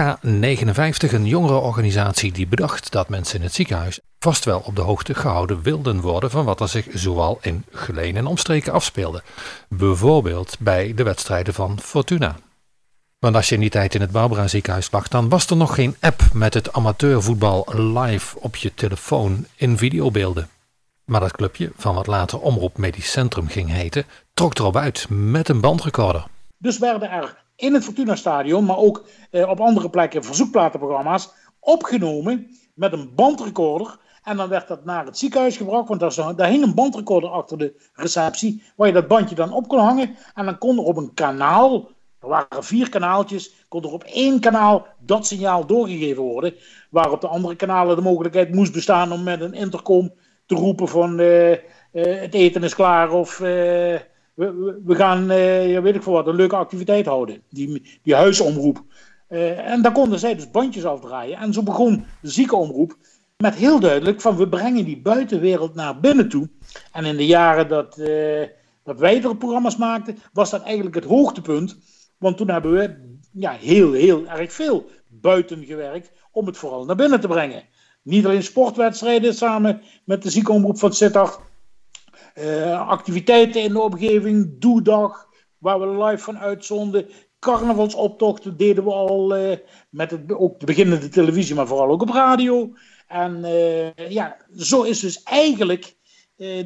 K59, een jongerenorganisatie die bedacht dat mensen in het ziekenhuis vast wel op de hoogte gehouden wilden worden van wat er zich zoal in Geleen en omstreken afspeelde. Bijvoorbeeld bij de wedstrijden van Fortuna. Want als je in die tijd in het Barbara ziekenhuis lag, dan was er nog geen app met het amateurvoetbal live op je telefoon in videobeelden. Maar dat clubje, van wat later Omroep Medisch Centrum ging heten, trok erop uit met een bandrecorder. Dus werden er in het Fortuna Stadion, maar ook eh, op andere plekken verzoekplatenprogramma's opgenomen met een bandrecorder. En dan werd dat naar het ziekenhuis gebracht, want daar, hing een bandrecorder achter de receptie, waar je dat bandje dan op kon hangen. En dan kon er op een kanaal, er waren vier kanaaltjes, kon er op één kanaal dat signaal doorgegeven worden. Waar op de andere kanalen de mogelijkheid moest bestaan om met een intercom te roepen van uh, uh, het eten is klaar of... we, we gaan, uh, ja, weet ik veel wat, een leuke activiteit houden. Die, die huisomroep. Uh, en daar konden zij dus bandjes afdraaien. En zo begon de ziekenomroep met heel duidelijk van we brengen die buitenwereld naar binnen toe. En in de jaren dat, uh, dat wij er programma's maakten, was dat eigenlijk het hoogtepunt. Want toen hebben we ja, heel, heel erg veel buiten gewerkt om het vooral naar binnen te brengen. Niet alleen sportwedstrijden samen met de ziekenomroep van Sittard, activiteiten in de omgeving, Doedag, waar we live van uitzonden. Carnavalsoptochten deden we al uh, met het, ook de beginnende televisie, maar vooral ook op radio. En uh, ja, zo is dus eigenlijk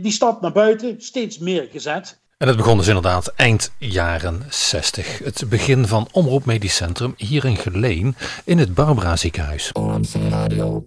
die stap naar buiten steeds meer gezet. En het begon dus inderdaad eind jaren 60. Het begin van Omroep Medisch Centrum hier in Geleen in het Barbara ziekenhuis. Radio.